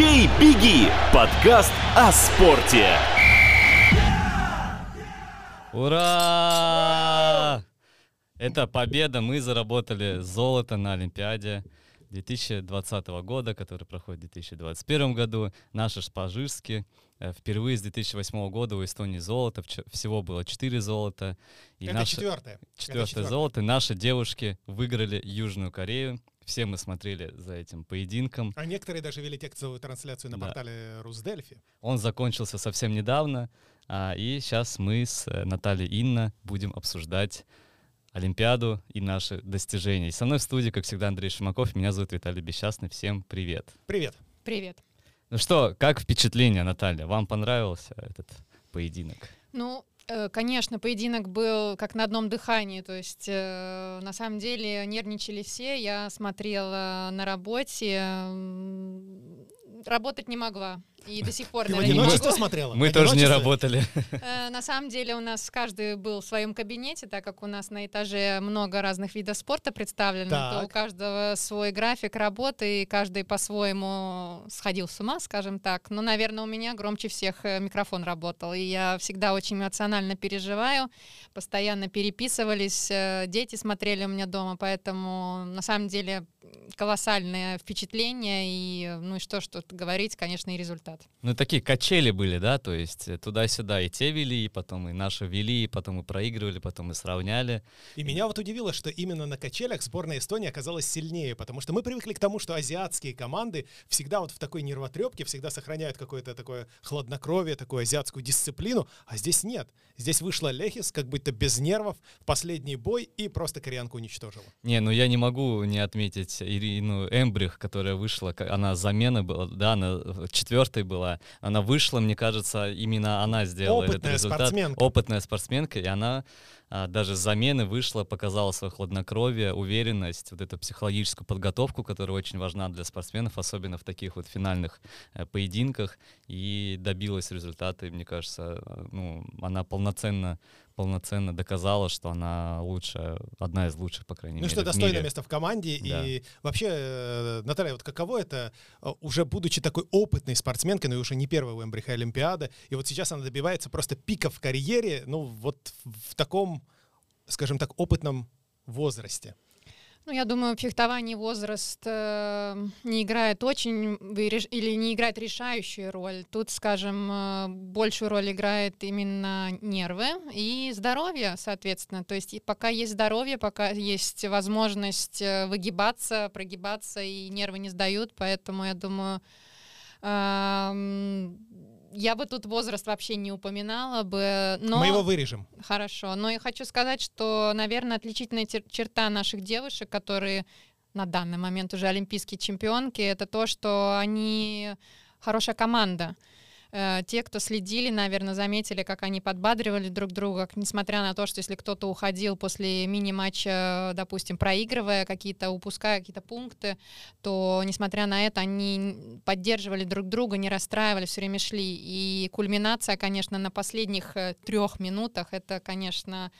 «Бей, беги» – подкаст о спорте. Ура! Это победа. Мы заработали золото на Олимпиаде 2020 года, который проходит в 2021 году. Наши шпажирские э, впервые с 2008 года у Эстонии золото. Всего было 4 золота. И Это. Это Четвертое четвертое. золото. Наши девушки выиграли Южную Корею. Все мы смотрели за этим поединком. А некоторые даже вели текстовую трансляцию на Да. портале Русдельфи. Он закончился совсем недавно. а, и сейчас мы с э, Натальей Инна будем обсуждать Олимпиаду и наши достижения. И со мной в студии, как всегда, Андрей Шимаков. Меня зовут Виталий Бесчастный. Всем привет. Привет. Привет. Ну что, как впечатление, Наталья? Вам понравился этот поединок? Ну, конечно, поединок был как на одном дыхании, то есть э, на самом деле нервничали все, я смотрела на работе, работать не могла. И до сих пор, Ты в наверное, не смотрела? Мы тоже не работали. Э, На самом деле у нас каждый был в своем кабинете, так как у нас на этаже много разных видов спорта представлено, то у каждого свой график работы, и каждый по-своему сходил с ума, скажем так. Но, наверное, у меня громче всех э, микрофон работал, и я всегда очень эмоционально переживаю, постоянно переписывались, э, дети смотрели у меня дома, поэтому на самом деле колоссальное впечатление, и ну и что что говорить, конечно, и результат. Ну, такие качели были, да, то есть э, туда-сюда и те вели, и потом и наши вели, и потом и проигрывали, потом и сравняли. И меня вот удивило, что именно на качелях сборная Эстонии оказалась сильнее, потому что мы привыкли к тому, что азиатские команды всегда вот в такой нервотрепке, всегда сохраняют какое-то такое хладнокровие, такую азиатскую дисциплину, а здесь нет. Здесь вышла Лехис как будто без нервов в последний бой и просто кореянку уничтожила. Не, ну я не могу не отметить Ирину Эмбрих, которая вышла, она замена была, да, она четвертой была. Она вышла, мне кажется, именно она сделала этот Опытная результат. спортсменка. Опытная спортсменка, и она а, даже с замены вышла, показала свое хладнокровие, уверенность, вот эту психологическую подготовку, которая очень важна для спортсменов, особенно в таких вот финальных э, поединках, и добилась результата, и мне кажется, э, ну, она полноценно полноценно доказала, что она лучшая, одна из лучших, по крайней Ну мере, что, в достойное место в команде. Да. И вообще, э, Наталья, вот каково это, уже будучи такой опытной спортсменкой, ну и уже не первая у Эмбриха Олимпиада, и вот сейчас она добивается просто пика в карьере, ну вот в таком, скажем так, опытном возрасте. Ну, я думаю, в фехтовании возраст э, не играет очень или не играет решающую роль. Тут, скажем, э, большую роль играет именно нервы и здоровье, соответственно. То есть пока есть здоровье, пока есть возможность э, выгибаться, прогибаться, и нервы не сдают, поэтому я думаю, эм, я бы тут возраст вообще не упоминала бы, но... Мы его вырежем. Хорошо, но я хочу сказать, что, наверное, отличительная черта наших девушек, которые на данный момент уже олимпийские чемпионки, это то, что они хорошая команда. Э, Те, кто следили, наверное, заметили, как они подбадривали друг друга, несмотря на то, что если кто-то уходил после мини-матча, допустим, проигрывая какие-то, упуская какие-то пункты, то, несмотря на это, они поддерживали друг друга, не расстраивали, все время шли. И кульминация, конечно, на последних э, трех минутах, это, конечно,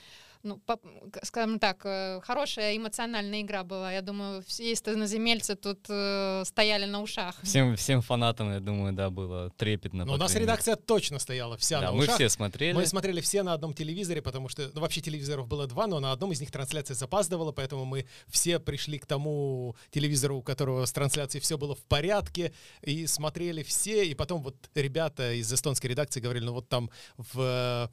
ну, по- скажем так, э, хорошая эмоциональная игра была. Я думаю, все стеноземельцы тут э, стояли на ушах. Всем, всем фанатам, я думаю, да, было трепетно. Но Ну, у нас редакция точно стояла вся Да, на мы ушах. все смотрели. Мы смотрели все на одном телевизоре, потому что, ну, вообще телевизоров было два, но на одном из них трансляция запаздывала, поэтому мы все пришли к тому телевизору, у которого с трансляцией все было в порядке, и смотрели все, и потом вот ребята из эстонской редакции говорили, ну вот там в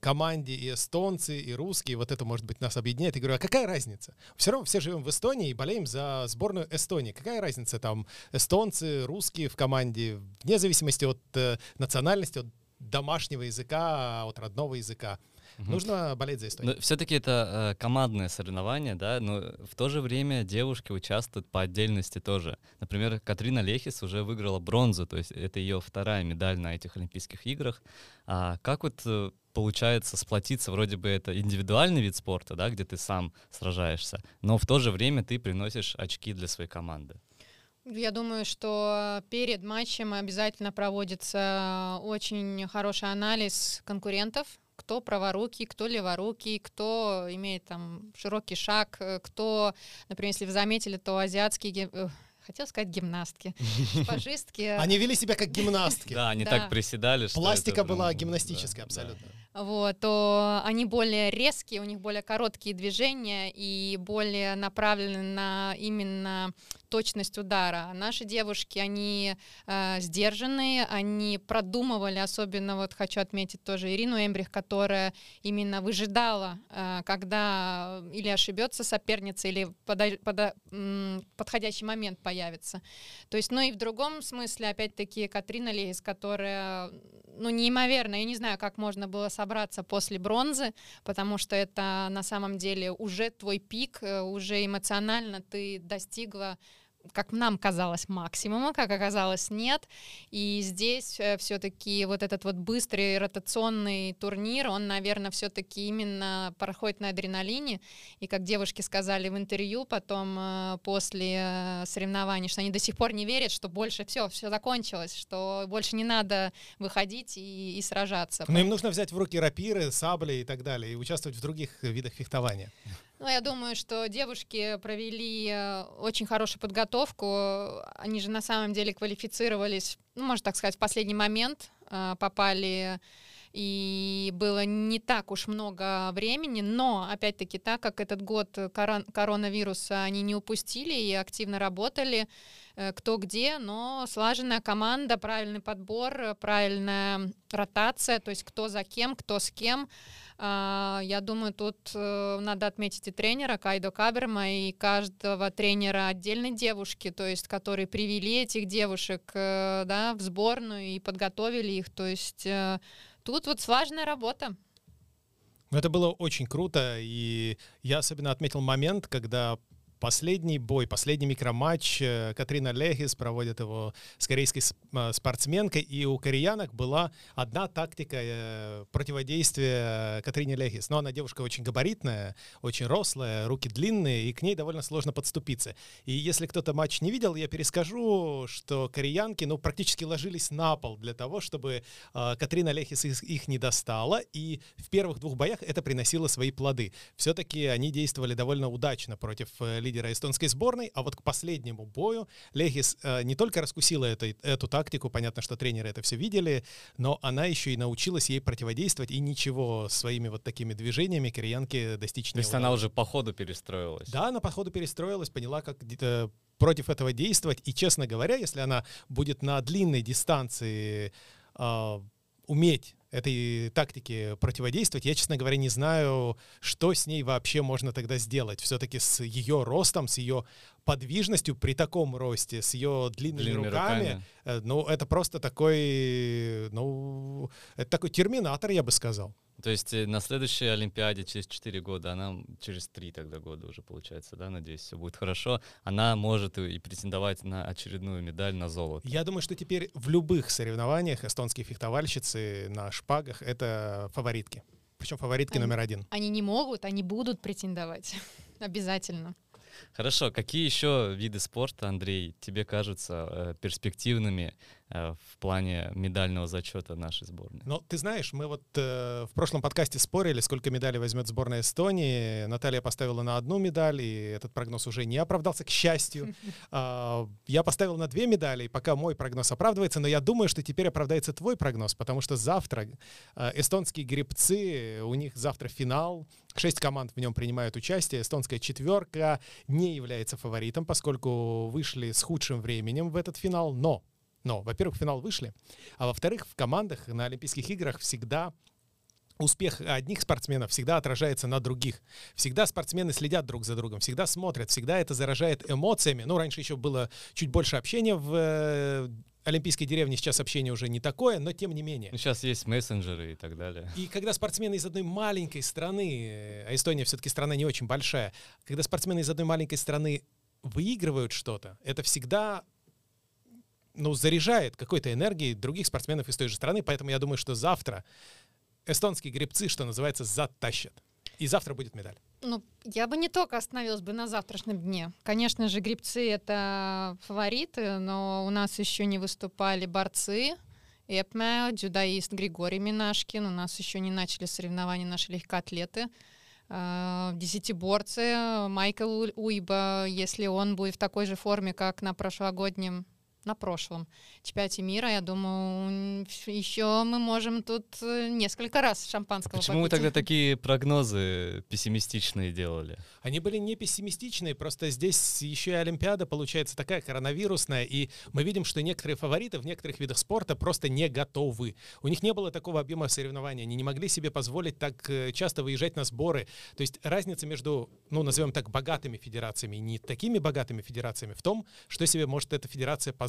команде и эстонцы, и русские, вот это, может быть, нас объединяет. Я говорю, а какая разница? Все равно все живем в Эстонии и болеем за сборную Эстонии. Какая разница там эстонцы, русские в команде, вне зависимости от э, национальности, от домашнего языка, от родного языка. Мгм. Нужно болеть за Эстонию. Но все-таки это э, командное соревнование, да, но в то же время девушки участвуют по отдельности тоже. Например, Катрина Лехис уже выиграла бронзу, то есть это ее вторая медаль на этих Олимпийских играх. А как вот э, получается сплотиться, вроде бы это индивидуальный вид спорта, да, где ты сам сражаешься, но в то же время ты приносишь очки для своей команды. Я думаю, что перед матчем обязательно проводится очень хороший анализ конкурентов, кто праворукий, кто леворукий, кто имеет там широкий шаг, э, кто, например, если вы заметили, то азиатские э, хотела сказать гимнастки, шпажистки. Они вели себя как гимнастки. Да, они так приседали, что Пластика была гимнастическая абсолютно. Вот, то они более резкие, у них более короткие движения и более направлены на именно точность удара. Наши девушки, они э, сдержанные, они продумывали, особенно вот хочу отметить тоже Ирину Эмбрих, которая именно выжидала, э, когда или ошибется соперница, или пода- пода- подходящий момент появится. То есть, ну и в другом смысле, опять-таки, Катрина Легис, которая, ну, неимоверно, я не знаю, как можно было собраться после бронзы, потому что это на самом деле уже твой пик, э, уже эмоционально ты достигла как нам казалось, максимума, как оказалось, нет. И здесь все-таки вот этот вот быстрый ротационный турнир, он, наверное, все-таки именно проходит на адреналине. И как девушки сказали в интервью потом э, после э, соревнований, что они до сих пор не верят, что больше все, все закончилось, что больше не надо выходить и, и сражаться. Но им нужно взять в руки рапиры, сабли и так далее, и участвовать в других видах фехтования. Ну, я думаю, что девушки провели э, очень хорошую подготовку. Они же на самом деле квалифицировались, ну, можно так сказать, в последний момент э, попали и было не так уж много времени, но, опять-таки, так как этот год корон- коронавируса они не упустили и активно работали, э, кто где, но слаженная команда, правильный подбор, правильная ротация, то есть кто за кем, кто с кем. А, Я думаю, тут э, надо отметить и тренера Кайдо Каберма, и каждого тренера отдельной девушки, то есть которые привели этих девушек э, да, в сборную и подготовили их. То есть тут вот слаженная работа. Это было очень круто, и я особенно отметил момент, когда последний бой, последний микроматч э, Катрина Лехис проводит его с корейской э, спортсменкой, и у кореянок была одна тактика э, противодействия Катрине Лехис. Но она девушка очень габаритная, очень рослая, руки длинные, и к ней довольно сложно подступиться. И если кто-то матч не видел, я перескажу, что кореянки ну, практически ложились на пол для того, чтобы Катрина Лехис их, не достала, и в первых двух боях это приносило свои плоды. Все-таки они действовали довольно удачно против лидера эстонской сборной, а вот к последнему бою Лехис э, не только раскусила этой- эту тактику, понятно, что тренеры это все видели, но она еще и научилась ей противодействовать, и ничего своими вот такими движениями кореянке достичь То не есть она удалось. уже по ходу перестроилась. Да, она по ходу перестроилась, поняла, как где-то против этого действовать. И, честно говоря, если она будет на длинной дистанции а, уметь этой тактике противодействовать, я, честно говоря, не знаю, что с ней вообще можно тогда сделать. Все-таки с ее ростом, с ее подвижностью при таком росте, с ее длинными, Длинными руками, руками. э, ну, это просто такой, ну, это такой терминатор, я бы сказал. То есть э, на следующей Олимпиаде через 4 года, она через 3 тогда года уже получается, да, надеюсь, все будет хорошо, она может и и претендовать на очередную медаль на золото. Я думаю, что теперь в любых соревнованиях эстонские фехтовальщицы на шпагах — это фаворитки. Причем фаворитки Они- номер один. Они не могут, они будут претендовать. Обязательно. Хорошо, какие еще виды спорта, Андрей, тебе кажутся э, перспективными э, в плане медального зачета нашей сборной? Но ты знаешь, мы вот э, в прошлом подкасте спорили, сколько медалей возьмет сборная Эстонии. Наталья поставила на одну медаль, и этот прогноз уже не оправдался, к счастью. А, Я поставил на две медали, и пока мой прогноз оправдывается, но я думаю, что теперь оправдается твой прогноз, потому что завтра э, эстонские гребцы, у них завтра финал, шесть команд в нем принимают участие, эстонская четверка не является фаворитом, поскольку вышли с худшим временем в этот финал, но но, во-первых, в финал вышли, а во-вторых, в командах на Олимпийских играх всегда успех одних спортсменов всегда отражается на других. Всегда спортсмены следят друг за другом, всегда смотрят, всегда это заражает эмоциями. Ну, раньше еще было чуть больше общения в э, Олимпийской деревне, сейчас общение уже не такое, но тем не менее. Ну, сейчас есть мессенджеры и так далее. И когда спортсмены из одной маленькой страны, э, а Эстония все-таки страна не очень большая, когда спортсмены из одной маленькой страны выигрывают что-то, это всегда ну, заряжает какой-то энергией других спортсменов из той же страны. Поэтому я думаю, что завтра эстонские гребцы, что называется, затащат. И завтра будет медаль. Ну, я бы не только остановилась бы на завтрашнем дне. Конечно же, грибцы — это фавориты, но у нас еще не выступали борцы. Эпме, дзюдоист Григорий Минашкин. У нас еще не начали соревнования наши легкоатлеты. э, десятиборцы Майкл Уйба, если он будет в такой же форме, как на прошлогоднем на прошлом чемпионате мира. Я думаю, еще мы можем тут э, несколько раз шампанского Почему попить. вы тогда такие прогнозы пессимистичные делали? Они были не пессимистичные, просто здесь еще и Олимпиада получается такая коронавирусная, и мы видим, что некоторые фавориты в некоторых видах спорта просто не готовы. У них не было такого объема соревнований, они не могли себе позволить так э, часто выезжать на сборы. То есть разница между, ну, назовем так, богатыми федерациями и не такими богатыми федерациями в том, что себе может эта федерация позволить.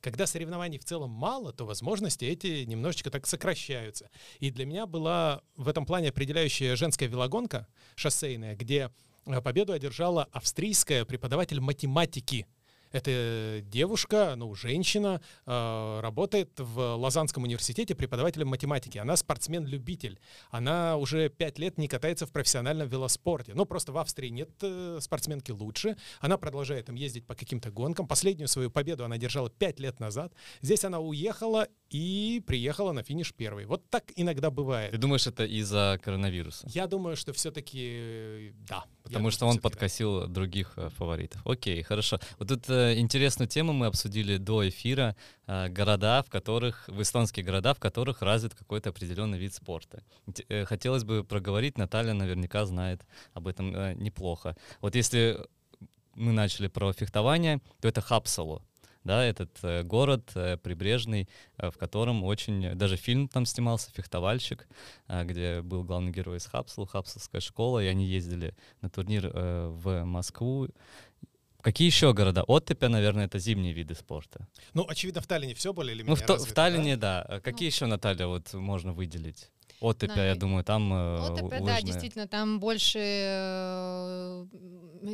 Когда соревнований в целом мало, то возможности эти немножечко так сокращаются. И для меня была в этом плане определяющая женская велогонка шоссейная, где э, победу одержала австрийская преподаватель математики эта девушка, ну, женщина, э, работает в Лозаннском университете преподавателем математики. Она спортсмен-любитель. Она уже пять лет не катается в профессиональном велоспорте. Ну, просто в Австрии нет э, спортсменки лучше. Она продолжает там ездить по каким-то гонкам. Последнюю свою победу она держала пять лет назад. Здесь она уехала и приехала на финиш первой. Вот так иногда бывает. Ты думаешь, это из-за коронавируса? Я думаю, что все-таки да. Я Потому думаю, что он подкосил других э, фаворитов. Окей, хорошо. Вот тут э, интересную тему мы обсудили до эфира. Э, города, в которых, в эстонские города, в которых развит какой-то определенный вид спорта. Э, хотелось бы проговорить, Наталья наверняка знает об этом э, неплохо. Вот если мы начали про фехтование, то это Хапсало. Да, этот э, город э, прибрежный, э, в котором очень... Даже фильм там снимался, «Фехтовальщик», э, где был главный герой из Хапсала, Хапсалская школа, и они ездили на турнир э, в Москву. Какие еще города? Оттепя, наверное, это зимние виды спорта. Ну, очевидно, в Таллине все более или Ну, менее в, То- в развито, да? Таллине, да. А Какие еще, Наталья, вот можно выделить? Оттепя, я На- думаю, там э, Вот, л- опять, да, лыжные. действительно, там больше э,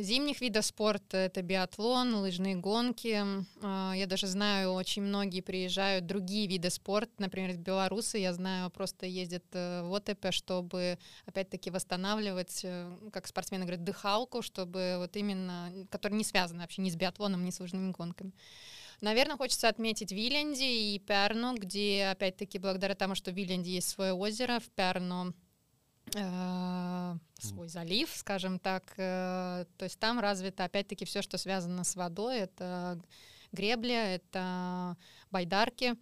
зимних видов спорта. Это биатлон, лыжные гонки. А, Я даже знаю, очень многие приезжают другие виды спорта. Например, белорусы, я знаю, просто ездят э, в ОТП, чтобы, опять-таки, восстанавливать, э, как спортсмены говорят, дыхалку, чтобы вот именно, которая не связана вообще ни с биатлоном, ни с лыжными гонками. Наверное, хочется отметить Виленди и Перну, где, опять-таки, благодаря тому, что в Виленди есть свое озеро, в Перну э, свой залив, скажем так. э, То есть там развито, опять-таки, все, что связано с водой. Это гребля, это байдарки.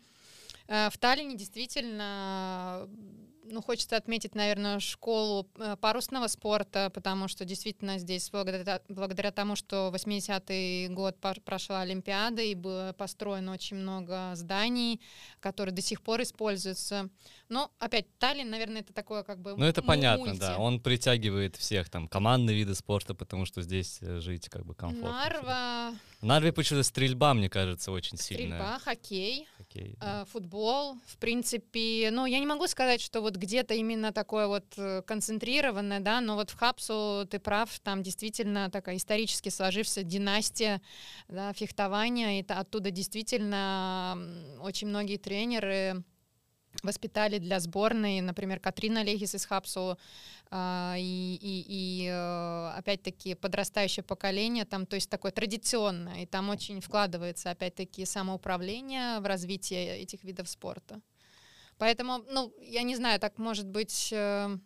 Э, В Таллине действительно, ну, хочется отметить, наверное, школу э, парусного спорта, потому что действительно здесь, благодаря, благодаря тому, что 80-й год прошла Олимпиада, и было построено очень много зданий, которые до сих пор используются. Но, опять, Таллин, наверное, это такое как бы Ну, это понятно, мульти. да. Он притягивает всех, там, командные виды спорта, потому что здесь э, жить как бы комфортно. Нарва, В Нарве почему-то стрельба, мне кажется, очень сильная. стрельба, хоккей. Хоккей, да. Э, футбол, в принципе, ну, я не могу сказать, что вот где-то именно такое вот э, концентрированное, да, но вот в Хапсу ты прав, там действительно такая исторически сложившаяся династия да, фехтования, и оттуда действительно очень многие тренеры воспитали для сборной, например, Катрина Легис из Хапсу, а, и, и, и, э, опять-таки подрастающее поколение там, то есть такое традиционное, и там очень вкладывается опять-таки самоуправление в развитие этих видов спорта. Поэтому, ну, я не знаю, так может быть э,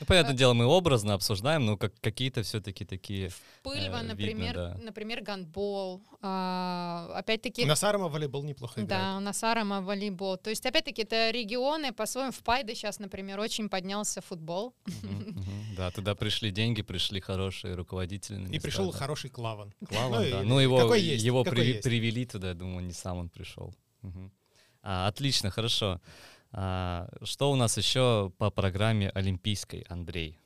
Ну, понятное дело, мы образно обсуждаем, но как какие-то все-таки такие... Пыльва, Э, видно, например, да. например, гандбол, а, опять-таки... На Сарама волейбол неплохо играет. Да, у нас Арама волейбол. То есть, опять-таки, это регионы, по-своему, в Пайде сейчас, например, очень поднялся футбол. Да, туда пришли деньги, пришли хорошие руководители. на И пришел да. хороший клаван. Клаван, Ну, да. Ну, его, какой есть, его какой приви- есть. привели туда, я думаю, не сам он пришел. А, отлично, хорошо. А, что у нас еще по программе олимпийской, Андрей?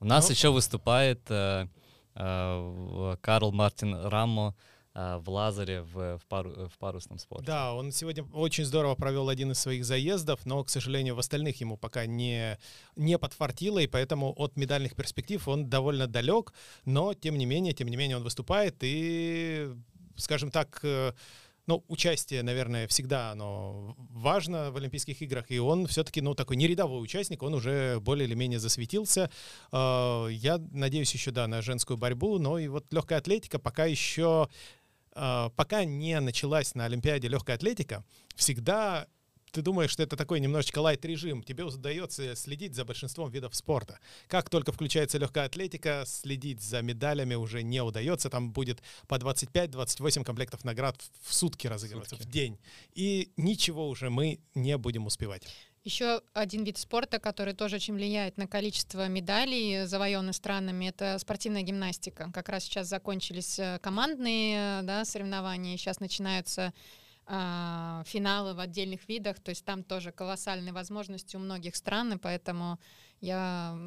У нас Ну. еще выступает э, в- Карл Мартин Рамо э, в Лазаре в, в, пару- в парусном спорте. Да, он сегодня очень здорово провел один из своих заездов, но, к сожалению, в остальных ему пока не, не подфартило, и поэтому от медальных перспектив он довольно далек, но, тем не менее, тем не менее, он выступает, и, скажем так, ну, участие, наверное, всегда оно важно в Олимпийских играх, и он все-таки, ну, такой не рядовой участник, он уже более или менее засветился. Э, Я надеюсь еще, да, на женскую борьбу, но и вот легкая атлетика пока еще, э, пока не началась на Олимпиаде легкая атлетика, всегда ты думаешь, что это такой немножечко лайт-режим, тебе удается следить за большинством видов спорта. Как только включается легкая атлетика, следить за медалями уже не удается. Там будет по 25-28 комплектов наград в сутки разыгрываться, в день. И ничего уже мы не будем успевать. Еще один вид спорта, который тоже очень влияет на количество медалей, завоеванных странами, это спортивная гимнастика. Как раз сейчас закончились э, командные да, соревнования, сейчас начинаются э, финалы в отдельных видах, то есть там тоже колоссальные возможности у многих стран, и поэтому я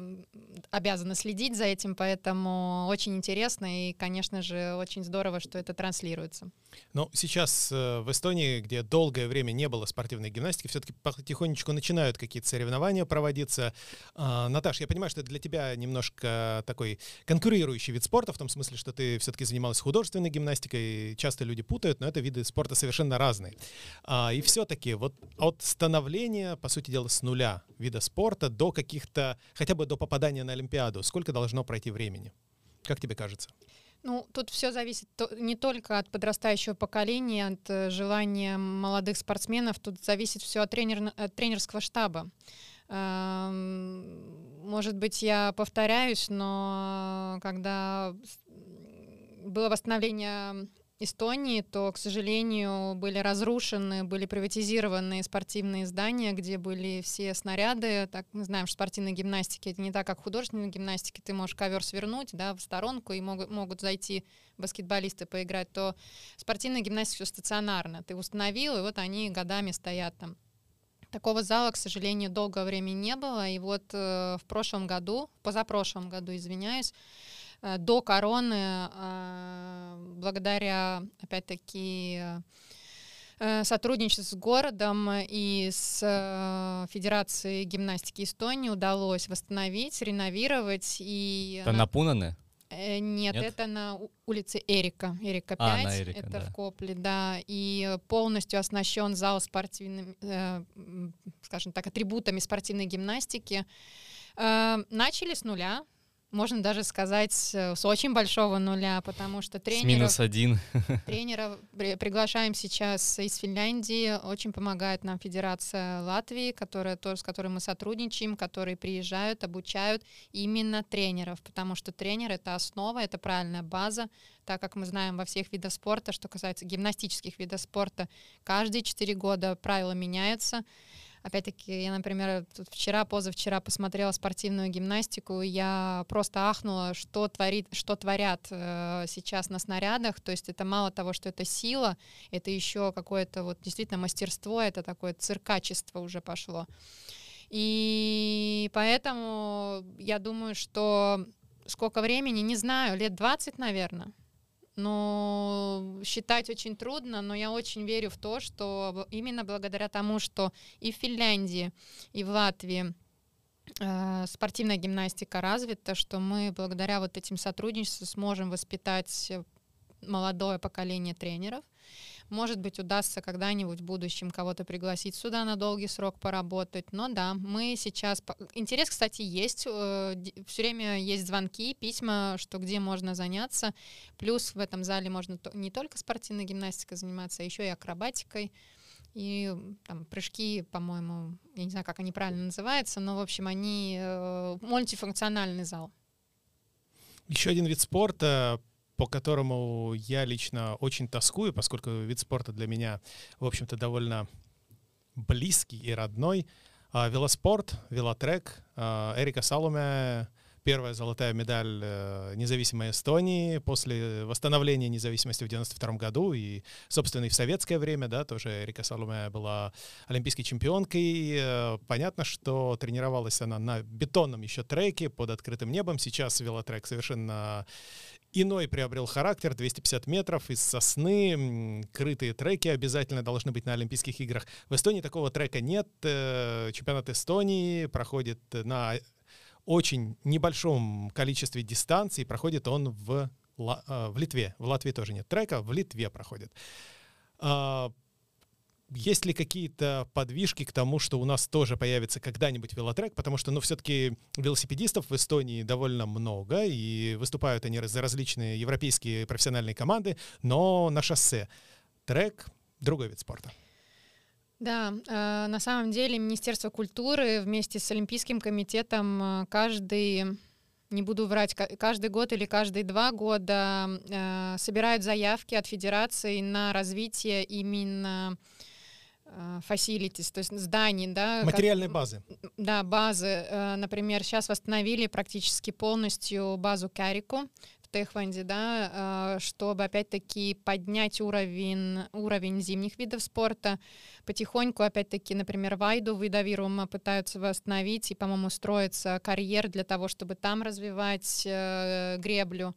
обязана следить за этим, поэтому очень интересно и, конечно же, очень здорово, что это транслируется. Ну, сейчас э, в Эстонии, где долгое время не было спортивной гимнастики, все-таки потихонечку начинают какие-то соревнования проводиться. А, Наташ, я понимаю, что это для тебя немножко такой конкурирующий вид спорта, в том смысле, что ты все-таки занималась художественной гимнастикой, часто люди путают, но это виды спорта совершенно разные. А, и все-таки вот от становления, по сути дела, с нуля вида спорта до каких-то хотя бы до попадания на Олимпиаду, сколько должно пройти времени? Как тебе кажется? Ну, тут все зависит не только от подрастающего поколения, от э, желания молодых спортсменов, тут зависит все от, тренер, от тренерского штаба. Эм, может быть, я повторяюсь, но когда было восстановление Эстонии, то, к сожалению, были разрушены, были приватизированы спортивные здания, где были все снаряды. Так мы знаем, что спортивная гимнастика это не так, как художественная гимнастика. Ты можешь ковер свернуть да, в сторонку, и могут, могут зайти баскетболисты поиграть. То спортивная гимнастика все стационарно. Ты установил, и вот они годами стоят там. Такого зала, к сожалению, долгое время не было. И вот э, в прошлом году, позапрошлом году, извиняюсь, до короны, э, благодаря, опять-таки, э, сотрудничеству с городом и с Федерацией гимнастики Эстонии удалось восстановить, реновировать. И это на Пунане? Нет, Нет, это на улице Эрика, Эрика 5, а, Эрика, это да. в Копле, да, и полностью оснащен зал спортивными, э, скажем так, атрибутами спортивной гимнастики. Э, начали с нуля, можно даже сказать, э, с очень большого нуля, потому что тренеров... С минус один. Тренеров приглашаем сейчас из Финляндии. Очень помогает нам Федерация Латвии, которая, тоже, с которой мы сотрудничаем, которые приезжают, обучают именно тренеров, потому что тренер — это основа, это правильная база, так как мы знаем во всех видах спорта, что касается гимнастических видов спорта, каждые четыре года правила меняются, Опять-таки, я, например, тут вчера, позавчера посмотрела спортивную гимнастику, я просто ахнула, что, творит, что творят э, сейчас на снарядах. То есть это мало того, что это сила, это еще какое-то вот действительно мастерство, это такое циркачество уже пошло. И поэтому я думаю, что сколько времени, не знаю, лет 20, наверное но считать очень трудно, но я очень верю в то, что именно благодаря тому, что и в Финляндии, и в Латвии э, спортивная гимнастика развита, что мы благодаря вот этим сотрудничеству сможем воспитать молодое поколение тренеров, может быть, удастся когда-нибудь в будущем кого-то пригласить сюда на долгий срок поработать. Но да, мы сейчас... Интерес, кстати, есть. Э, Все время есть звонки, письма, что где можно заняться. Плюс в этом зале можно не только спортивной гимнастикой заниматься, а еще и акробатикой. И там прыжки, по-моему, я не знаю, как они правильно называются, но, в общем, они э, мультифункциональный зал. Еще один вид спорта, по которому я лично очень тоскую, поскольку вид спорта для меня, в общем-то, довольно близкий и родной. А, велоспорт, велотрек. А, Эрика Салуме первая золотая медаль э, независимой Эстонии после восстановления независимости в 92 году и, собственно, и в советское время, да, тоже Эрика Салуме была олимпийской чемпионкой. Э, понятно, что тренировалась она на бетонном еще треке под открытым небом. Сейчас велотрек совершенно Иной приобрел характер, 250 метров из сосны, крытые треки обязательно должны быть на Олимпийских играх. В Эстонии такого трека нет. Э, чемпионат Эстонии проходит на очень небольшом количестве дистанций, проходит он в, э, в Литве. В Латвии тоже нет трека, в Литве проходит. Есть ли какие-то подвижки к тому, что у нас тоже появится когда-нибудь велотрек? Потому что, ну, все-таки велосипедистов в Эстонии довольно много, и выступают они за различные европейские профессиональные команды, но на шоссе трек — другой вид спорта. Да, э, на самом деле Министерство культуры вместе с Олимпийским комитетом э, каждый не буду врать, каждый год или каждые два года э, собирают заявки от федерации на развитие именно facilities, то есть зданий, да. Материальной как, базы. Да, базы. Например, сейчас восстановили практически полностью базу Карику в Техванде, да, чтобы опять-таки поднять уровень, уровень зимних видов спорта. Потихоньку, опять-таки, например, Вайду Выдавирума пытаются восстановить и, по-моему, строится карьер для того, чтобы там развивать э, греблю.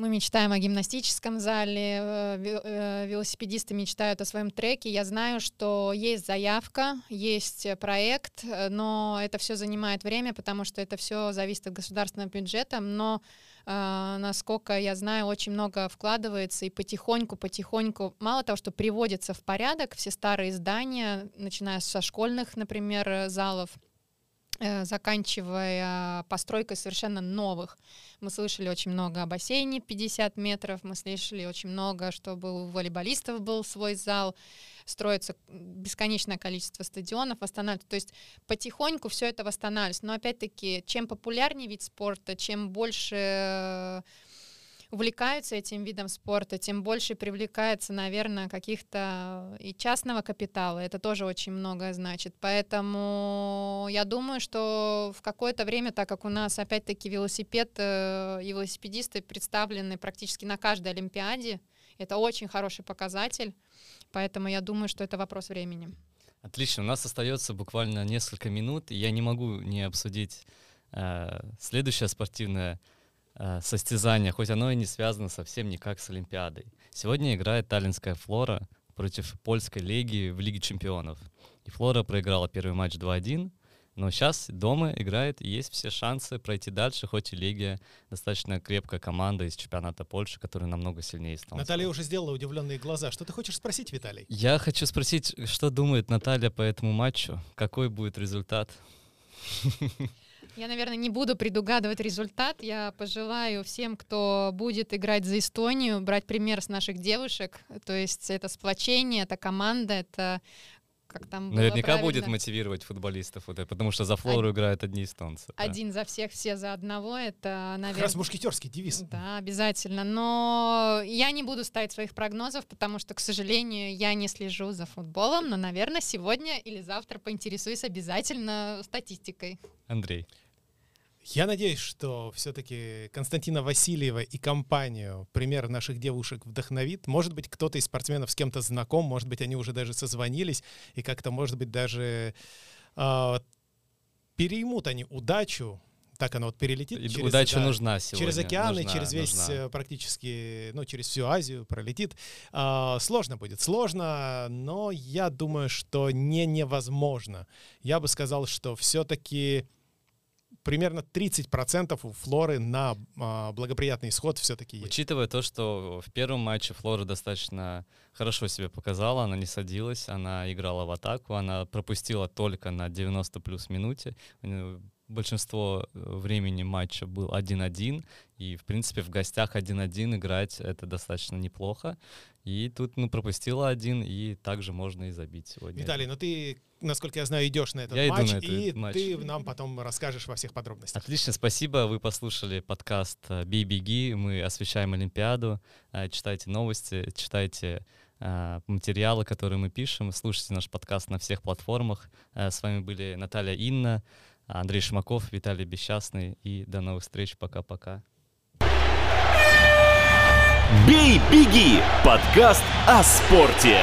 Мы мечтаем о гимнастическом зале, э, э, велосипедисты мечтают о своем треке. Я знаю, что есть заявка, есть проект, но это все занимает время, потому что это все зависит от государственного бюджета. Но насколько я знаю, очень много вкладывается и потихоньку-потихоньку, мало того, что приводится в порядок все старые здания, начиная со школьных, например, залов, Э, заканчивая постройкой совершенно новых. Мы слышали очень много о бассейне 50 метров, мы слышали очень много, чтобы у волейболистов был свой зал, строится бесконечное количество стадионов, восстанавливается. То есть потихоньку все это восстанавливается. Но опять-таки, чем популярнее вид спорта, чем больше увлекаются этим видом спорта, тем больше привлекается, наверное, каких-то и частного капитала. Это тоже очень многое значит. Поэтому я думаю, что в какое-то время, так как у нас опять-таки велосипед э, и велосипедисты представлены практически на каждой Олимпиаде, это очень хороший показатель. Поэтому я думаю, что это вопрос времени. Отлично. У нас остается буквально несколько минут, и я не могу не обсудить э, следующее спортивное э, состязание, хоть оно и не связано совсем никак с Олимпиадой. Сегодня играет таллинская Флора против польской легии в Лиге чемпионов. И Флора проиграла первый матч 2-1, но сейчас дома играет, и есть все шансы пройти дальше, хоть и Легия достаточно крепкая команда из чемпионата Польши, которая намного сильнее Эстонского. Наталья уже сделала удивленные глаза. Что ты хочешь спросить, Виталий? Я хочу спросить, что думает Наталья по этому матчу? Какой будет результат? Я, наверное, не буду предугадывать результат. Я пожелаю всем, кто будет играть за Эстонию, брать пример с наших девушек. То есть это сплочение, это команда, это как там Наверняка будет мотивировать футболистов, вот это, потому что за Флору Од... играют одни эстонцы. Один да. за всех, все за одного, это, наверное... Как раз мушкетерский девиз. Да, обязательно. Но я не буду ставить своих прогнозов, потому что, к сожалению, я не слежу за футболом, но, наверное, сегодня или завтра поинтересуюсь обязательно статистикой. Андрей. Я надеюсь, что все-таки Константина Васильева и компанию пример наших девушек вдохновит. Может быть, кто-то из спортсменов с кем-то знаком, может быть, они уже даже созвонились и как-то, может быть, даже э, переймут они удачу так оно вот перелетит. И через, удача да, нужна сегодня. Через океаны, нужна, через весь нужна. Э, практически, ну, через всю Азию пролетит. А, сложно будет, сложно, но я думаю, что не невозможно. Я бы сказал, что все-таки примерно 30% у Флоры на а, благоприятный исход все-таки есть. Учитывая то, что в первом матче Флора достаточно хорошо себя показала, она не садилась, она играла в атаку, она пропустила только на 90 плюс минуте большинство э, времени матча был 1-1, и, в принципе, в гостях 1-1 играть это достаточно неплохо. И тут, ну, пропустила один, и также можно и забить сегодня. Виталий, ну ты, насколько я знаю, идешь на этот я матч, на этот и матч. ты нам потом расскажешь во всех подробностях. Отлично, спасибо. Вы послушали подкаст э, «Бей, беги». Мы освещаем Олимпиаду. Э, читайте новости, читайте материалы, которые мы пишем. Слушайте наш подкаст на всех платформах. С вами были Наталья Инна, Андрей Шмаков, Виталий Бесчастный. И до новых встреч. Пока-пока. «Бей, беги» — подкаст о спорте.